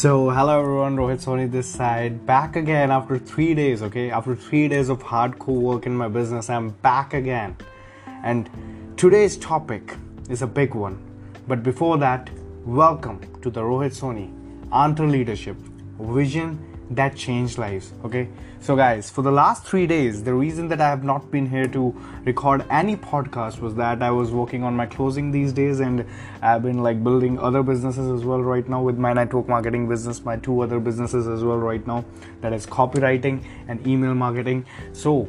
So, hello everyone, Rohit Soni this side, back again after three days, okay? After three days of hardcore work in my business, I'm back again. And today's topic is a big one. But before that, welcome to the Rohit Soni Enter Leadership Vision that changed lives okay? So guys for the last three days the reason that i have not been here to record any podcast was that i was working on my closing these days and i've been like building other businesses as well right now with my network marketing business my two other businesses as well right now that is copywriting and email marketing. So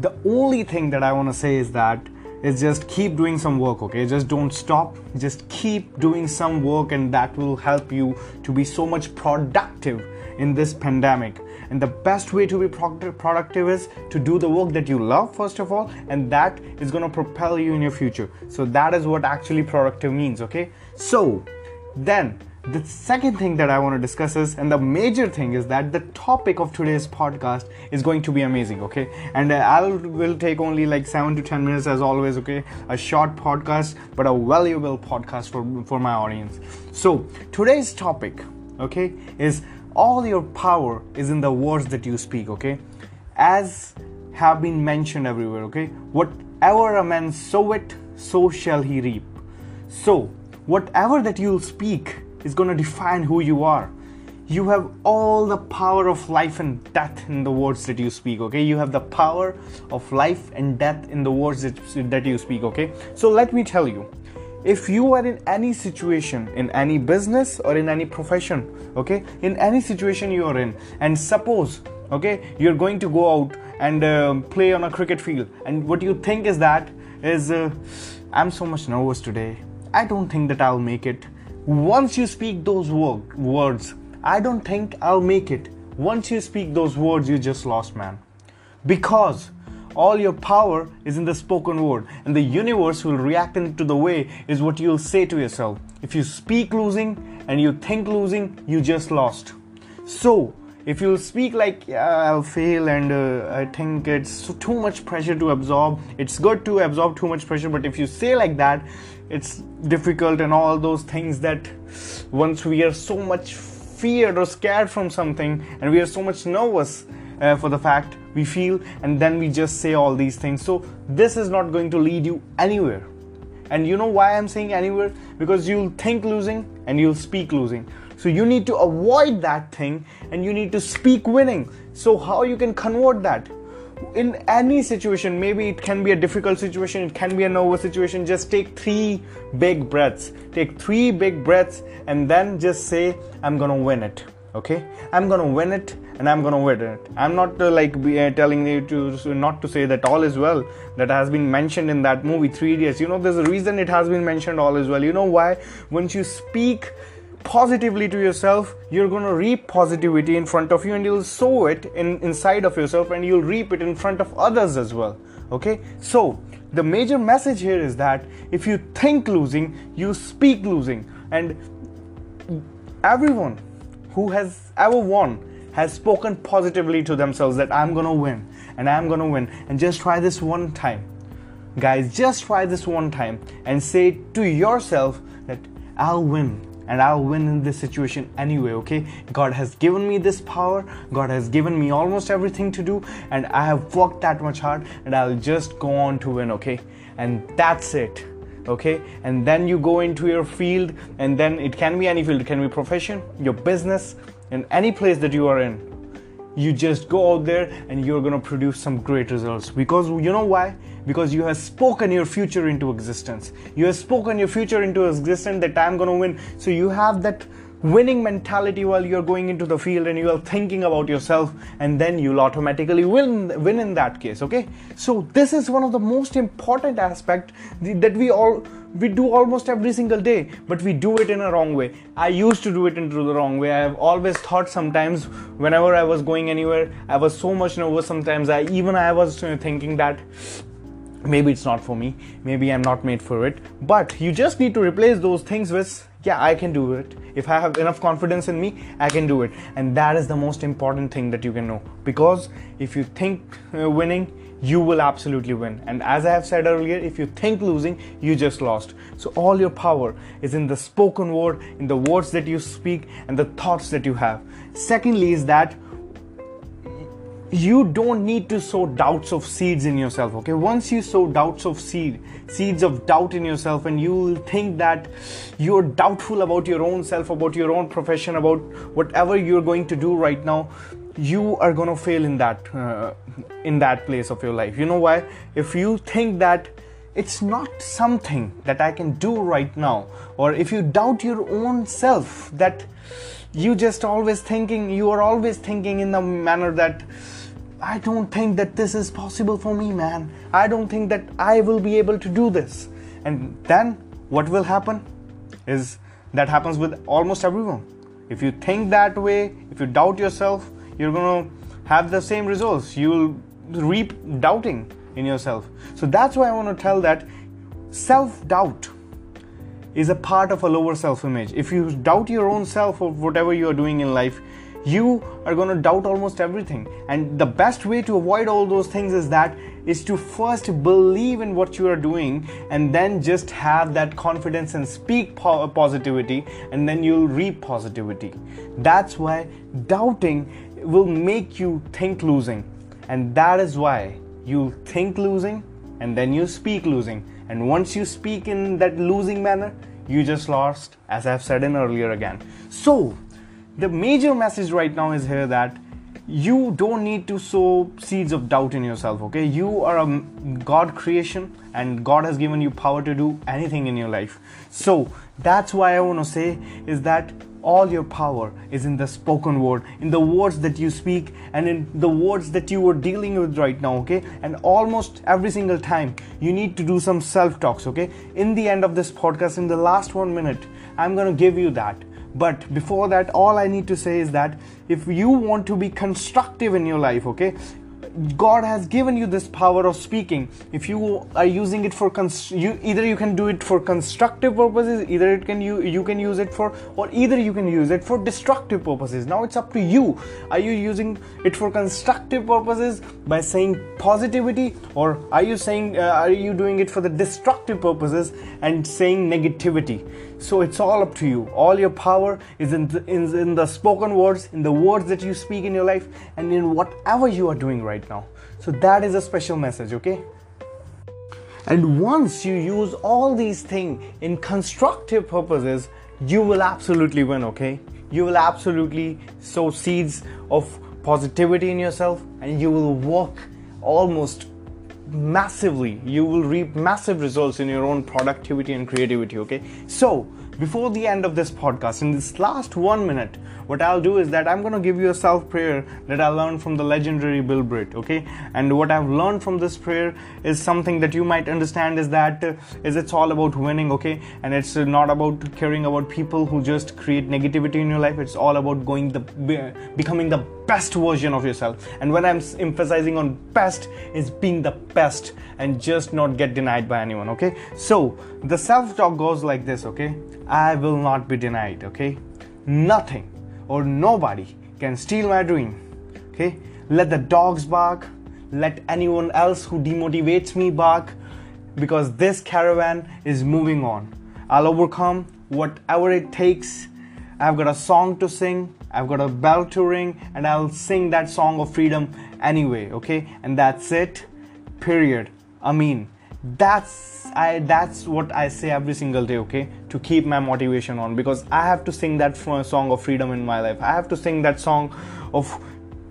the only thing that i want to say is that is just keep doing some work okay? Just don't stop. Just keep doing some work and that will help you to be so much productive in this pandemic and the best way to be productive is to do the work that you love first of all and that is going to propel you in your future so that is what actually productive means okay so then the second thing that I want to discuss is, and the major thing is that the topic of today's podcast is going to be amazing, okay? And I will take only like seven to ten minutes as always, okay? A short podcast, but a valuable podcast for for my audience. So today's topic, okay, is all your power is in the words that you speak okay? As have been mentioned everywhere okay? Whatever a man soweth so shall he reap. So whatever that you'll speak is going to define who you are. You have all the power of life and death in the words that you speak okay? You have the power of life and death in the words that, that you speak okay? So let me tell you if you are in any situation in any business or in any profession okay in any situation you are in and suppose okay you're going to go out and uh, play on a cricket field and what you think is that is uh, i'm so much nervous today. I don't think that i'll make it. Once you speak those words i don't think i'll make it once you speak those words you just lost man. Because all your power is in the spoken word, and the universe will react into the way is what you'll say to yourself. If you speak losing and you think losing, you just lost. So, if you speak like yeah, I'll fail and uh, I think it's too much pressure to absorb, it's good to absorb too much pressure, but if you say like that, it's difficult and all those things that once we are so much feared or scared from something and we are so much nervous uh, for the fact we feel and then we just say all these things. So this is not going to lead you anywhere. And you know why i'm saying anywhere? Because you'll think losing and you'll speak losing. So you need to avoid that thing and you need to speak winning. So how you can convert that? In any situation maybe it can be a difficult situation it can be a nervous situation just take three big breaths. Take three big breaths and then just say i'm gonna win it okay? I'm gonna win it and i'm gonna win it. I'm not uh, like uh, telling you to not to say that all is well that has been mentioned in that movie three idiots. You know there's a reason it has been mentioned all is well. You know why? Once you speak positively to yourself you're going to reap positivity in front of you and you'll sow it in inside of yourself and you'll reap it in front of others as well. Okay? So the major message here is that if you think losing you speak losing. And everyone who has ever won has spoken positively to themselves that I'm gonna win and I'm gonna win. And just try this one time. Guys, just try this one time and say to yourself that I'll win and I'll win in this situation anyway, okay? God has given me this power, God has given me almost everything to do, and I have worked that much hard, and I'll just go on to win, okay? And that's it okay and then you go into your field and then it can be any field it can be profession your business in any place that you are in you just go out there and you're to produce some great results. Because you know why? Because you have spoken your future into existence. You have spoken your future into existence that i'm to win. So you have that winning mentality while you're going into the field and you are thinking about yourself and then you'll automatically win win in that case okay? So this is one of the most important aspect that we all we do almost every single day but we do it in a wrong way. I used to do it into the wrong way. I have always thought sometimes whenever i was going anywhere i was so much nervous sometimes. I even i was thinking that maybe it's not for me. Maybe i'm not made for it. But you just need to replace those things with yeah i can do it if i have enough confidence in me i can do it and that is the most important thing that you can know because if you think uh, winning you will absolutely win. And as I have said earlier, if you think losing, you just lost. So all your power is in the spoken word, in the words that you speak, and the thoughts that you have. Secondly, is that you don't need to sow doubts of seeds in yourself okay? Once you sow doubts of seed seeds of doubt in yourself and you will think that you're doubtful about your own self about your own profession about whatever you're going to do right now you are going to fail in that uh, in that place of your life. You know why? If you think that it's not something that i can do right now or if you doubt your own self that you just always thinking you are always thinking in the manner that I don't think that this is possible for me, man. I don't think that I will be able to do this. And then what will happen is that happens with almost everyone. If you think that way, if you doubt yourself, you're going to have the same results. You'll reap doubting in yourself. So that's why I want to tell that self doubt is a part of a lower self image. If you doubt your own self of whatever you are doing in life, you are going to doubt almost everything. And the best way to avoid all those things is that is to first believe in what you are doing and then just have that confidence and speak po- positivity and then you'll reap positivity. That's why doubting will make you think losing. And that is why you'll think losing and then you speak losing. And once you speak in that losing manner you just lost as i've said in earlier again. So the major message right now is here that you don't need to sow seeds of doubt in yourself okay? You are a god creation and god has given you power to do anything in your life. So that's why i want to say is that all your power is in the spoken word in the words that you speak and in the words that you are dealing with right now okay? And almost every single time you need to do some self talks okay? In the end of this podcast in the last 1 minute i'm going to give you that but before that all i need to say is that if you want to be constructive in your life okay God has given you this power of speaking. If you are using it for you either you can do it for constructive purposes, either it can you you can use it for, or either you can use it for destructive purposes. Now it's up to you. Are you using it for constructive purposes by saying positivity, or are you saying uh, are you doing it for the destructive purposes and saying negativity? So it's all up to you. All your power is in the, in, in the spoken words, in the words that you speak in your life, and in whatever you are doing right now. So that is a special message, okay? And once you use all these things in constructive purposes, you will absolutely win, okay? You will absolutely sow seeds of positivity in yourself and you will walk almost massively you will reap massive results in your own productivity and creativity okay? So before the end of this podcast in this last one minute what I'll do is that I'm to give you a self prayer that I learned from the legendary Bill Britt, okay? And what I've learned from this prayer is something that you might understand is that uh, is it's all about winning, okay? And it's uh, not about caring about people who just create negativity in your life. It's all about going the becoming the best version of yourself. And when I'm emphasizing on best is being the best and just not get denied by anyone, okay? So, the self talk goes like this, okay? I will not be denied, okay? Nothing or nobody can steal my dream. Okay? Let the dogs bark. Let anyone else who demotivates me bark because this caravan is moving on. I'll overcome whatever it takes. I've got a song to sing, I've got a bell to ring, and I'll sing that song of freedom anyway, okay? And that's it. Period. I mean, that's i that's what i say every single day okay to keep my motivation on. Because i have to sing that song of freedom in my life. I have to sing that song of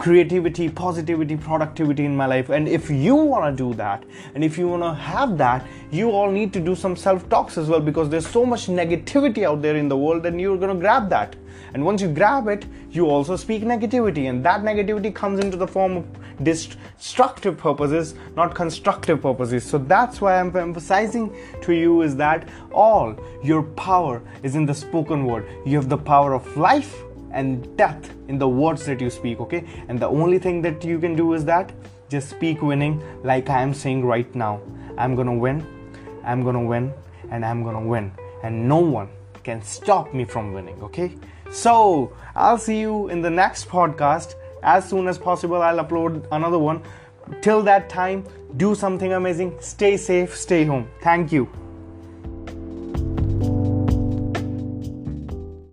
creativity positivity productivity in my life. And if you want to do that and if you want to have that you all need to do some self talks as well because there's so much negativity out there in the world and you're going to grab that. And once you grab it you also speak negativity and that negativity comes into the form of destructive purposes not constructive purposes. So that's why i'm emphasizing to you is that all your power is in the spoken word. You have the power of life and death in the words that you speak okay and the only thing that you can do is that just speak winning like i am saying right now i'm gonna win i'm gonna win and i'm gonna win and no one can stop me from winning okay so I'll see you in the next podcast as soon as possible. I'll upload another one. till that time, do something amazing. Stay safe, stay home. Thank you.